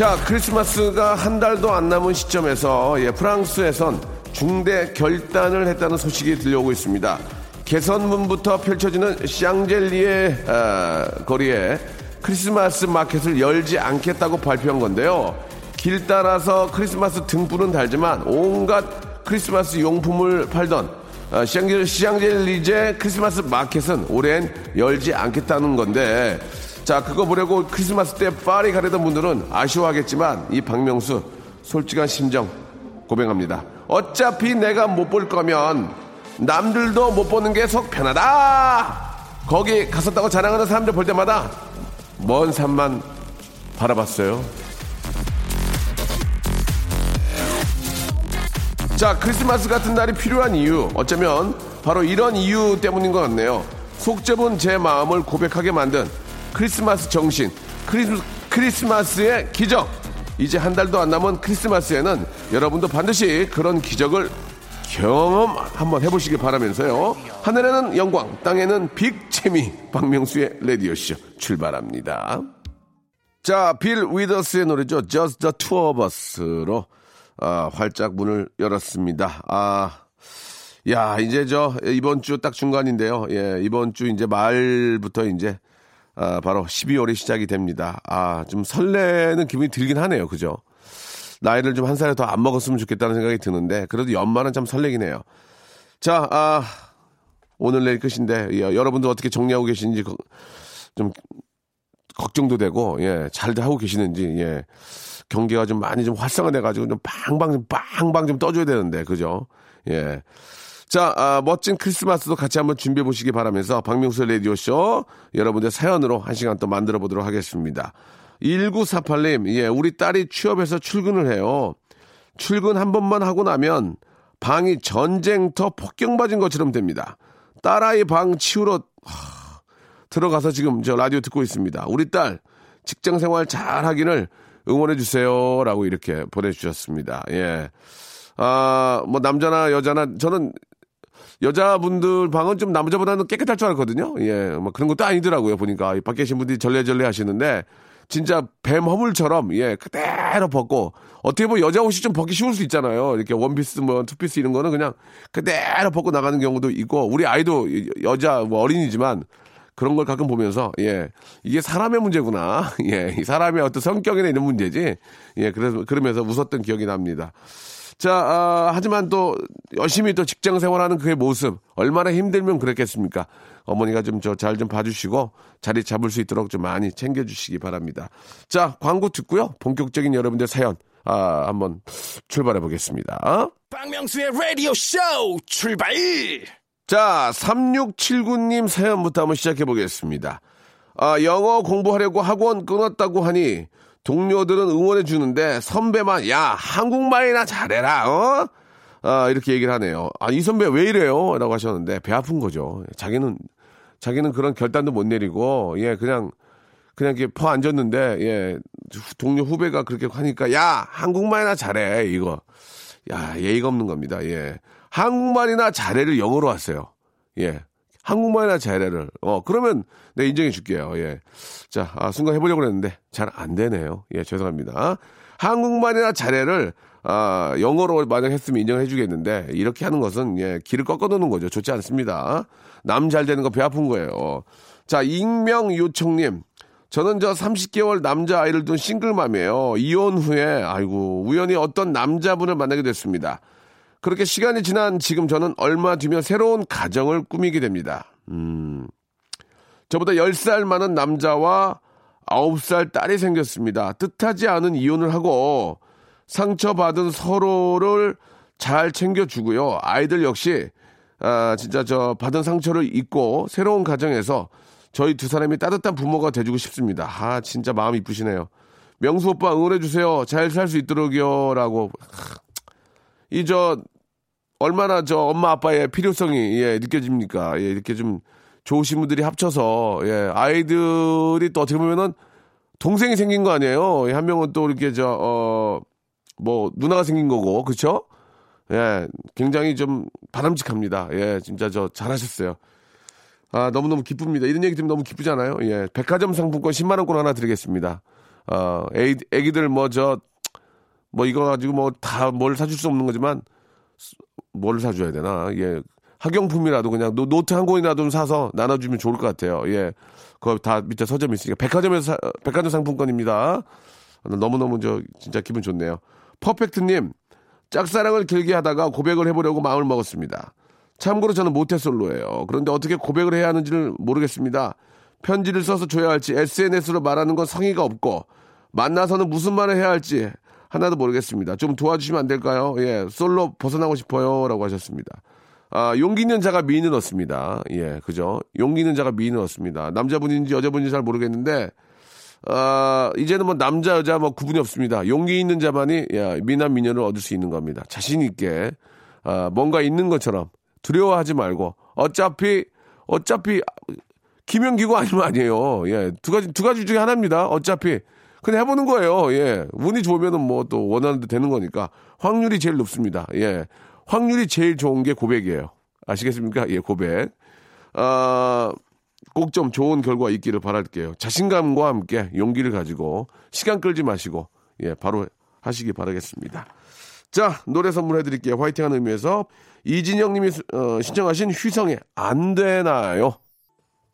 자 크리스마스가 한 달도 안 남은 시점에서 예, 프랑스에선 중대 결단을 했다는 소식이 들려오고 있습니다 개선문부터 펼쳐지는 샹젤리에 아, 거리에 크리스마스 마켓을 열지 않겠다고 발표한 건데요. 길 따라서 크리스마스 등불은 달지만 온갖 크리스마스 용품을 팔던 아, 샹젤, 샹젤리제 크리스마스 마켓은 올해는 열지 않겠다는 건데 자 그거 보려고 크리스마스 때 파리 가려던 분들은 아쉬워하겠지만 이 박명수 솔직한 심정 고백합니다. 어차피 내가 못 볼 거면 남들도 못 보는 게 속 편하다. 거기 갔었다고 자랑하는 사람들 볼 때마다 먼 산만 바라봤어요. 자, 크리스마스 같은 날이 필요한 이유. 어쩌면 바로 이런 이유 때문인 것 같네요. 속 좁은 제 마음을 고백하게 만든 크리스마스 정신, 크리스, 크리스마스의 기적. 이제 한 달도 안 남은 크리스마스에는 여러분도 반드시 그런 기적을 경험 한번 해보시길 바라면서요. 하늘에는 영광, 땅에는 빅재미, 박명수의 라디오쇼 출발합니다. 자, 빌 위더스의 노래죠. Just the Two of Us로 아, 활짝 문을 열었습니다. 아, 야, 이제 저 이번 주 딱 중간인데요. 예, 이번 주 이제 말부터 이제 아, 바로 12월이 시작이 됩니다. 아, 좀 설레는 기분이 들긴 하네요. 그죠? 나이를 좀 한 살에 더 안 먹었으면 좋겠다는 생각이 드는데, 그래도 연말은 참 설레긴 해요. 자, 아, 오늘 내일 끝인데, 예, 여러분들 어떻게 정리하고 계신지 거- 좀 걱정도 되고, 예, 잘들 하고 계시는지, 예. 경기가 좀 많이 좀 활성화돼가지고 좀 빵빵, 좀 빵빵 좀 떠줘야 되는데, 그죠? 예. 자, 아, 멋진 크리스마스도 같이 한번 준비해 보시기 바라면서 박명수 라디오쇼 여러분들 사연으로 한 시간 또 만들어 보도록 하겠습니다. 1948님, 예, 우리 딸이 취업해서 출근을 해요. 출근 한 번만 하고 나면 방이 전쟁터 폭격 맞은 것처럼 됩니다. 딸아이 방 치우러 하, 들어가서 지금 저 라디오 듣고 있습니다. 우리 딸 직장 생활 잘 하기를 응원해 주세요. 라고 이렇게 보내주셨습니다. 예. 아, 뭐 남자나 여자나 저는 여자분들 방은 좀 남자보다는 깨끗할 줄 알거든요. 예, 뭐 그런 것도 아니더라고요. 보니까 이 밖에 계신 분들이 절레절레 하시는데 진짜 뱀 허물처럼 예 그대로 벗고 어떻게 보면 여자 옷이 좀 벗기 쉬울 수 있잖아요. 이렇게 원피스 뭐 투피스 이런 거는 그냥 그대로 벗고 나가는 경우도 있고 우리 아이도 여자 뭐 어린이지만 그런 걸 가끔 보면서 예 이게 사람의 문제구나 예이 사람의 어떤 성격이나 이런 문제지 예 그래서 그러면서 웃었던 기억이 납니다. 자, 아, 하지만 또 열심히 또 직장 생활하는 그의 모습 얼마나 힘들면 그랬겠습니까? 어머니가 좀 저잘좀 봐주시고 자리 잡을 수 있도록 좀 많이 챙겨주시기 바랍니다. 자, 광고 듣고요. 본격적인 여러분들 사연 아, 한번 출발해 보겠습니다. 박명수의 Radio Show 출발. 자, 3679님 사연부터 한번 시작해 보겠습니다. 아, 영어 공부하려고 학원 끊었다고 하니 동료들은 응원해 주는데 선배만 야, 한국말이나 잘해라. 어? 아, 이렇게 얘기를 하네요. 아, 이 선배 왜 이래요? 라고 하셨는데 배 아픈 거죠. 자기는 자기는 그런 결단도 못 내리고 예, 그냥 그냥 이렇게 퍼 앉았는데 예, 동료 후배가 그렇게 하니까 야, 한국말이나 잘해. 이거. 야, 예의가 없는 겁니다. 예. 한국말이나 잘해를 영어로 하세요. 예. 한국말이나 잘해를. 어, 그러면 내 인정해 줄게요. 예. 자, 아, 순간 해보려고 그랬는데 잘 안 되네요. 예, 죄송합니다. 한국말이나 잘해를 아, 영어로 만약 했으면 인정해 주겠는데 이렇게 하는 것은 예, 길을 꺾어 놓는 거죠. 좋지 않습니다. 남 잘 되는 거 배 아픈 거예요. 자, 익명 요청 님. 저는 저 30개월 남자 아이를 둔 싱글맘이에요. 이혼 후에 아이고 우연히 어떤 남자분을 만나게 됐습니다. 그렇게 시간이 지난 지금 저는 얼마 뒤면 새로운 가정을 꾸미게 됩니다. 음. 저보다 10살 많은 남자와 9살 딸이 생겼습니다. 뜻하지 않은 이혼을 하고 상처받은 서로를 잘 챙겨주고요. 아이들 역시 아, 진짜 저 받은 상처를 잊고 새로운 가정에서 저희 두 사람이 따뜻한 부모가 돼주고 싶습니다. 아, 진짜 마음 이쁘시네요. 명수 오빠 응원해주세요. 잘 살 수 있도록요. 라고. 이, 저, 얼마나 저 엄마 아빠의 필요성이, 예, 느껴집니까? 예, 이렇게 좀 좋으신 분들이 합쳐서, 예, 아이들이 또 어떻게 보면은 동생이 생긴 거 아니에요? 한 명은 또 이렇게 저, 어, 뭐, 누나가 생긴 거고, 그쵸? 예, 굉장히 좀 바람직합니다. 예, 진짜 저 잘하셨어요. 아, 너무너무 기쁩니다. 이런 얘기 들으면 너무 기쁘잖아요. 예, 백화점 상품권 10만원권 하나 드리겠습니다. 어, 애기, 애기들 뭐 저, 뭐 이거 가지고 뭐 다 뭘 사줄 수 없는 거지만, 뭘 사줘야 되나? 예, 학용품이라도 그냥 노, 노트 한 권이라도 좀 사서 나눠주면 좋을 것 같아요. 예, 그거 다 밑에 서점이 있으니까. 백화점에서, 사, 백화점 상품권입니다. 너무너무 저, 진짜 기분 좋네요. 퍼펙트님, 짝사랑을 길게 하다가 고백을 해보려고 마음을 먹었습니다. 참고로 저는 모태솔로예요. 그런데 어떻게 고백을 해야 하는지를 모르겠습니다. 편지를 써서 줘야 할지 SNS로 말하는 건 성의가 없고 만나서는 무슨 말을 해야 할지 하나도 모르겠습니다. 좀 도와주시면 안 될까요? 예, 솔로 벗어나고 싶어요 라고 하셨습니다. 아, 용기 있는 자가 미인을 얻습니다. 예, 그죠? 용기 있는 자가 미인을 얻습니다. 남자분인지 여자분인지 잘 모르겠는데 아, 이제는 뭐 남자 여자 뭐 구분이 없습니다. 용기 있는 자만이 야, 미남 미녀를 얻을 수 있는 겁니다. 자신 있게 아, 뭔가 있는 것처럼 두려워하지 말고 어차피 어차피 김연기고 아니면 아니에요. 예, 두 가지 두 가지 중에 하나입니다. 어차피 그냥 해보는 거예요. 예, 운이 좋으면은 뭐 또 원하는 데 되는 거니까 확률이 제일 높습니다. 예, 확률이 제일 좋은 게 고백이에요. 아시겠습니까? 예, 고백. 아. 꼭 좀 좋은 결과 있기를 바랄게요. 자신감과 함께 용기를 가지고 시간 끌지 마시고 예 바로 하시기 바라겠습니다. 자 노래 선물해 드릴게요. 화이팅 하는 의미에서 이진영 님이 어, 신청하신 휘성의 안 되나요?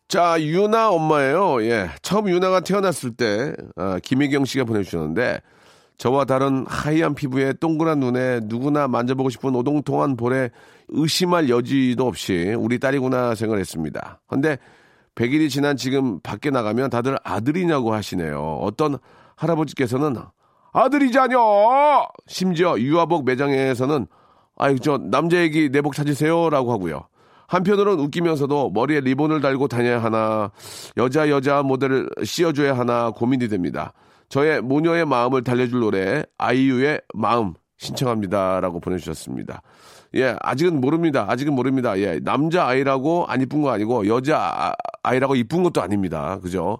자 유나 엄마예요. 예 처음 유나가 태어났을 때 아, 김혜경 씨가 보내주셨는데 저와 다른 하얀 피부에 동그란 눈에 누구나 만져보고 싶은 오동통한 볼에 의심할 여지도 없이 우리 딸이구나 생각했습니다. 근데 100일이 지난 지금 밖에 나가면 다들 아들이냐고 하시네요. 어떤 할아버지께서는 아들이자녀! 심지어 유아복 매장에서는 아이, 저 남자 얘기 내복 찾으세요. 라고 하고요. 한편으로는 웃기면서도 머리에 리본을 달고 다녀야 하나, 여자 여자 모델을 씌워줘야 하나 고민이 됩니다. 저의 모녀의 마음을 달래줄 노래, 아이유의 마음 신청합니다. 라고 보내주셨습니다. 예, 아직은 모릅니다. 아직은 모릅니다. 예, 남자 아이라고 안 이쁜 거 아니고 여자 아이라고 이쁜 것도 아닙니다. 그죠?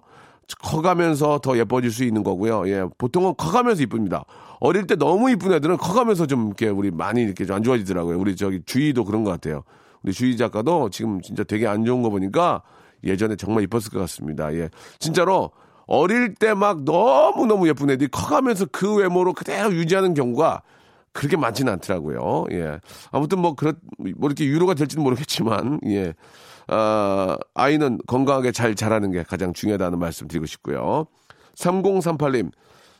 커가면서 더 예뻐질 수 있는 거고요. 예, 보통은 커가면서 이쁩니다. 어릴 때 너무 이쁜 애들은 커가면서 좀 이렇게 우리 많이 이렇게 좀 안 좋아지더라고요. 우리 저기 주희도 그런 것 같아요. 우리 주희 작가도 지금 진짜 되게 안 좋은 거 보니까 예전에 정말 이뻤을 것 같습니다. 예, 진짜로 어릴 때 막 너무너무 예쁜 애들이 커가면서 그 외모로 그대로 유지하는 경우가 그렇게 많지는 않더라고요. 예. 아무튼 뭐, 그렇, 뭐 이렇게 유로가 될지는 모르겠지만, 예. 아, 아이는 건강하게 잘 자라는 게 가장 중요하다는 말씀 드리고 싶고요. 3038님,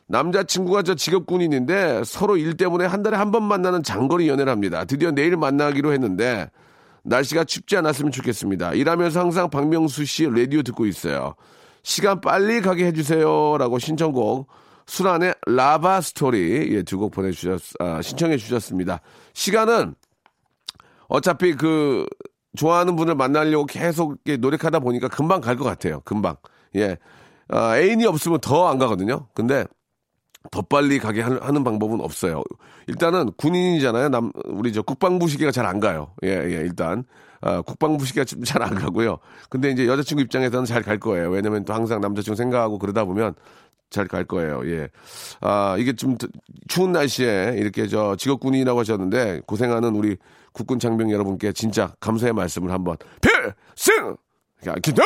남자친구가 저 직업군인인데 서로 일 때문에 한 달에 한 번 만나는 장거리 연애를 합니다. 드디어 내일 만나기로 했는데 날씨가 춥지 않았으면 좋겠습니다. 일하면서 항상 박명수 씨 라디오 듣고 있어요. 시간 빨리 가게 해주세요. 라고 신청곡 순환의 라바 스토리 예, 두 곡 보내주셨 아, 신청해 주셨습니다. 시간은 어차피 그 좋아하는 분을 만나려고 계속 노력하다 보니까 금방 갈 것 같아요. 금방 예 아, 애인이 없으면 더 안 가거든요. 근데 더 빨리 가게 하는 방법은 없어요. 일단은 군인이잖아요. 남 우리 저 국방부 시계가 잘 안 가요. 예, 예, 일단 아, 국방부 시계가 잘 안 가고요. 근데 이제 여자친구 입장에서는 잘 갈 거예요. 왜냐면 또 항상 남자친구 생각하고 그러다 보면 잘 갈 거예요. 예. 아, 이게 좀 추운 날씨에 이렇게 저 직업군이라고 하셨는데 고생하는 우리 국군 장병 여러분께 진짜 감사의 말씀을 한번 필승! 기도!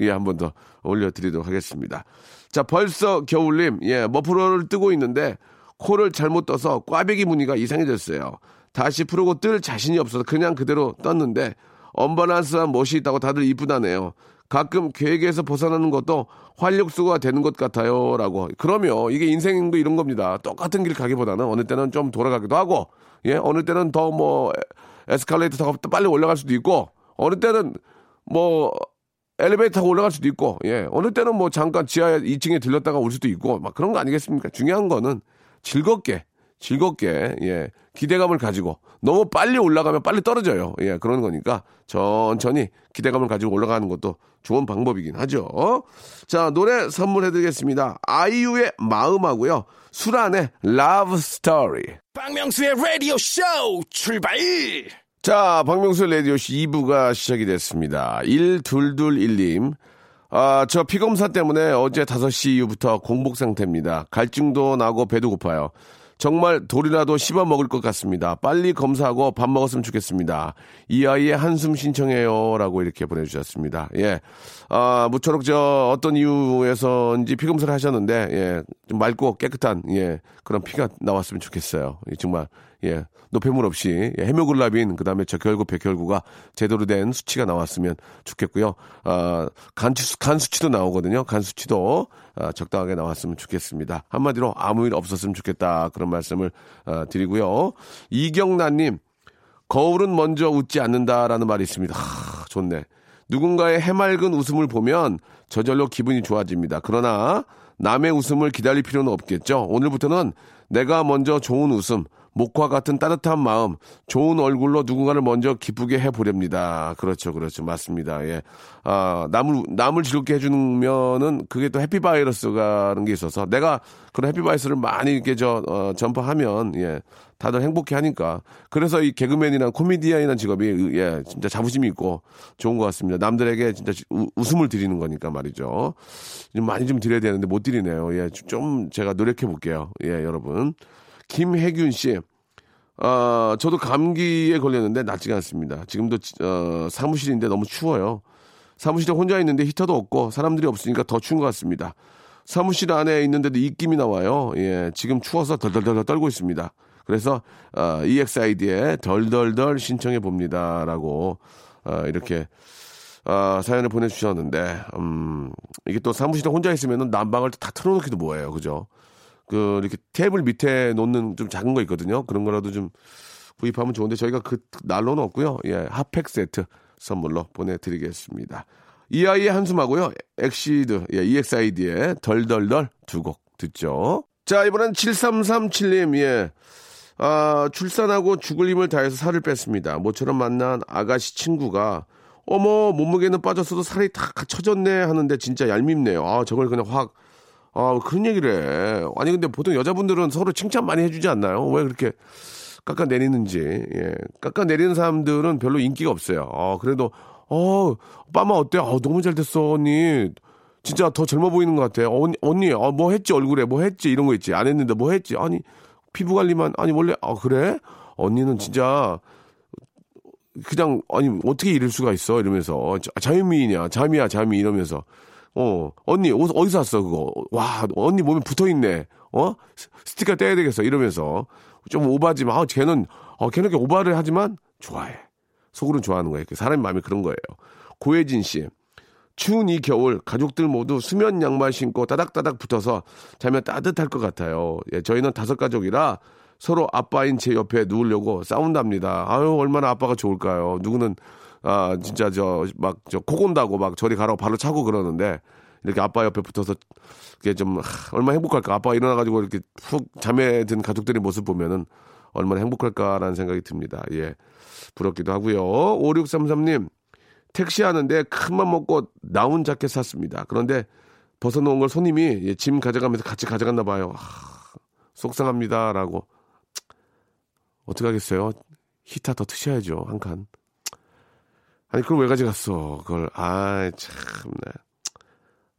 예, 한 번 더 올려드리도록 하겠습니다. 자, 벌써 겨울님, 예, 머프러를 뜨고 있는데 코를 잘못 떠서 꽈배기 무늬가 이상해졌어요. 다시 풀고 뜰 자신이 없어서 그냥 그대로 떴는데 언밸런스한 멋이 있다고 다들 이쁘다네요. 가끔 계획에서 벗어나는 것도 활력소가 되는 것 같아요. 라고. 그러면 이게 인생도 이런 겁니다. 똑같은 길 가기보다는 어느 때는 좀 돌아가기도 하고, 예, 어느 때는 더 뭐, 에스컬레이터 타고 빨리 올라갈 수도 있고, 어느 때는 뭐, 엘리베이터 타고 올라갈 수도 있고, 예, 어느 때는 뭐 잠깐 지하 2층에 들렸다가 올 수도 있고, 막 그런 거 아니겠습니까? 중요한 거는 즐겁게, 즐겁게, 예, 기대감을 가지고 너무 빨리 올라가면 빨리 떨어져요. 예, 그런 거니까 천천히 기대감을 가지고 올라가는 것도 좋은 방법이긴 하죠. 자, 노래 선물해드리겠습니다. 아이유의 마음하고요. 수란의 Love Story. 박명수의 라디오 쇼 출발! 자, 박명수 라디오쇼 2부가 시작이 됐습니다. 1221님. 아, 저 피검사 때문에 어제 5시 이후부터 공복 상태입니다. 갈증도 나고 배도 고파요. 정말 돌이라도 씹어 먹을 것 같습니다. 빨리 검사하고 밥 먹었으면 좋겠습니다. 이 아이의 한숨 신청해요. 라고 이렇게 보내주셨습니다. 예. 아, 무쪼록 저 어떤 이유에서인지 피검사를 하셨는데, 예. 좀 맑고 깨끗한, 예. 그런 피가 나왔으면 좋겠어요. 예, 정말, 예. 노폐물 없이 예, 헤모글라빈 그다음에 적혈구 백혈구가 제대로 된 수치가 나왔으면 좋겠고요. 아, 간, 간 수치도 나오거든요. 간 수치도 아, 적당하게 나왔으면 좋겠습니다. 한마디로 아무 일 없었으면 좋겠다 그런 말씀을 아, 드리고요. 이경란님 거울은 먼저 웃지 않는다라는 말이 있습니다. 하, 좋네. 누군가의 해맑은 웃음을 보면 저절로 기분이 좋아집니다. 그러나 남의 웃음을 기다릴 필요는 없겠죠. 오늘부터는 내가 먼저 좋은 웃음, 목화 같은 따뜻한 마음, 좋은 얼굴로 누군가를 먼저 기쁘게 해보렵니다. 그렇죠, 그렇죠. 맞습니다. 예. 아, 남을, 남을 즐겁게 해주면은 그게 또 해피바이러스가는 게 있어서 내가 그런 해피바이러스를 많이 이렇게 저, 어, 전파하면, 예. 다들 행복해 하니까. 그래서 이 개그맨이나 코미디언이라는 직업이, 예, 진짜 자부심이 있고 좋은 것 같습니다. 남들에게 진짜 우, 웃음을 드리는 거니까 말이죠. 좀 많이 좀 드려야 되는데 못 드리네요. 예, 좀 제가 노력해 볼게요. 예, 여러분. 김혜균 씨. 어, 저도 감기에 걸렸는데 낫지가 않습니다. 지금도 어, 사무실인데 너무 추워요. 사무실에 혼자 있는데 히터도 없고 사람들이 없으니까 더 추운 것 같습니다. 사무실 안에 있는데도 입김이 나와요. 예, 지금 추워서 덜덜덜 떨고 있습니다. 그래서 어, EXID에 덜덜덜 신청해 봅니다라고 어, 이렇게 어, 사연을 보내주셨는데 음, 이게 또 사무실에 혼자 있으면 난방을 다 틀어놓기도 뭐해요, 그죠? 그 이렇게 테이블 밑에 놓는 좀 작은 거 있거든요. 그런 거라도 좀 구입하면 좋은데 저희가 그 난로는 없고요. 예, 핫팩 세트 선물로 보내드리겠습니다. 이하이의 한숨하고요. 엑시드, 예, EXID의 덜덜덜 두 곡 듣죠. 자, 이번엔 7337님, 예. 아, 출산하고 죽을 힘을 다해서 살을 뺐습니다. 모처럼 만난 아가씨 친구가 어머, 몸무게는 빠졌어도 살이 다 쳐졌네 하는데 진짜 얄밉네요. 아, 저걸 그냥 확 아, 그런 얘기를 해. 아니, 근데 보통 여자분들은 서로 칭찬 많이 해주지 않나요? 왜 그렇게 깎아내리는지. 예. 깎아내리는 사람들은 별로 인기가 없어요. 아, 그래도, 어, 빠마 어때? 아, 너무 잘 됐어, 언니. 진짜 더 젊어 보이는 것 같아. 언니, 언니, 아, 뭐 했지, 얼굴에, 뭐 했지, 이런 거 있지. 안 했는데 뭐 했지. 아니, 피부 관리만, 아니, 원래, 아, 그래? 언니는 진짜, 그냥, 아니, 어떻게 이럴 수가 있어? 이러면서. 자유미이냐, 잠이야, 잠이 이러면서. 어, 언니, 옷 어디서 샀어, 그거? 와, 언니 몸에 붙어 있네. 어? 스티커 떼야 되겠어. 이러면서. 좀 오바지만, 아, 걔는, 어, 걔는 이렇게 오바를 하지만 좋아해. 속으로는 좋아하는 거예요. 사람의 마음이 그런 거예요. 고혜진 씨. 추운 이 겨울 가족들 모두 수면 양말 신고 따닥따닥 붙어서 자면 따뜻할 것 같아요. 예, 저희는 다섯 가족이라 서로 아빠인 제 옆에 누우려고 싸운답니다. 아유 얼마나 아빠가 좋을까요? 누구는 아, 진짜 저, 막, 저, 코 곤다고 막 저리 가라고 발로 차고 그러는데, 이렇게 아빠 옆에 붙어서, 이게 좀, 하, 얼마나 행복할까. 아빠가 일어나가지고 이렇게 푹 잠에 든 가족들의 모습 보면은 얼마나 행복할까라는 생각이 듭니다. 예. 부럽기도 하고요. 5633님, 택시 하는데 큰맘 먹고 나온 자켓 샀습니다. 그런데 벗어놓은 걸 손님이 예, 짐 가져가면서 같이 가져갔나 봐요. 하, 속상합니다라고. 어떻게 하겠어요? 히타 더 트셔야죠, 한 칸. 아니, 그걸 왜 가져갔어? 그걸, 아이, 참네.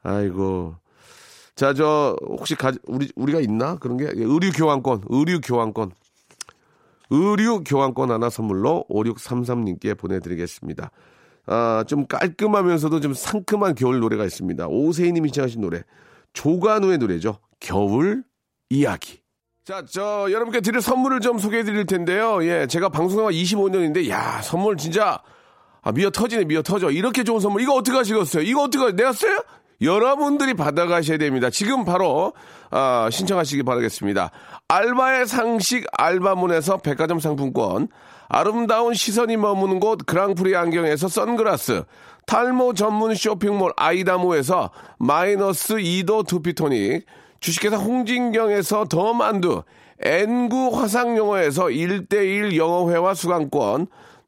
아이고. 자, 저, 혹시 가, 우리, 우리가 있나? 그런 게? 예, 의류 교환권, 의류 교환권. 의류 교환권 하나 선물로 5633님께 보내드리겠습니다. 아, 좀 깔끔하면서도 좀 상큼한 겨울 노래가 있습니다. 오세희님이 시청하신 노래. 조관우의 노래죠. 겨울 이야기. 자, 저, 여러분께 드릴 선물을 좀 소개해 드릴 텐데요. 예, 제가 방송한 25년인데, 야, 선물 진짜 아, 미어 터지네, 미어 터져. 이렇게 좋은 선물. 이거 어떻게 하시겠어요? 이거 어떻게, 내가 써요? 여러분들이 받아가셔야 됩니다. 지금 바로, 아, 신청하시기 바라겠습니다. 알바의 상식 알바문에서 백화점 상품권, 아름다운 시선이 머무는 곳 그랑프리 안경에서 선글라스, 탈모 전문 쇼핑몰 아이다모에서 마이너스 2도 두피토닉, 주식회사 홍진경에서 더 만두, N구 화상영어에서 1대1 영어회화 수강권,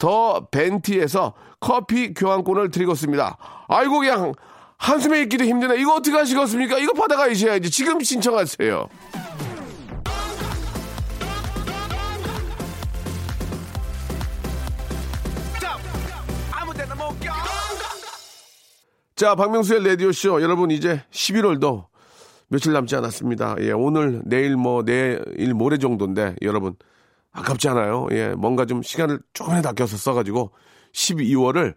더 벤티에서 커피 교환권을 드리겠습니다. 아이고 그냥 한숨에 있기도 힘드네. 이거 어떻게 하시겠습니까? 이거 받아가셔야지. 지금 신청하세요. 자, 박명수의 라디오쇼. 여러분, 이제 11월도 며칠 남지 않았습니다. 예, 오늘, 내일 뭐, 내일 모레 정도인데, 여러분, 아깝지 않아요? 예, 뭔가 좀 시간을 조금이라도 아껴서 써가지고, 12월을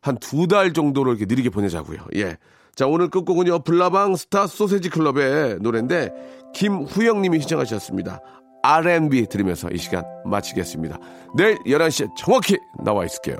한 두 달 정도로 이렇게 느리게 보내자고요. 예. 자, 오늘 끝곡은요, 블라방 스타 소세지 클럽의 노래인데, 김후영 님이 신청하셨습니다. R&B 들으면서 이 시간 마치겠습니다. 내일 11시에 정확히 나와 있을게요.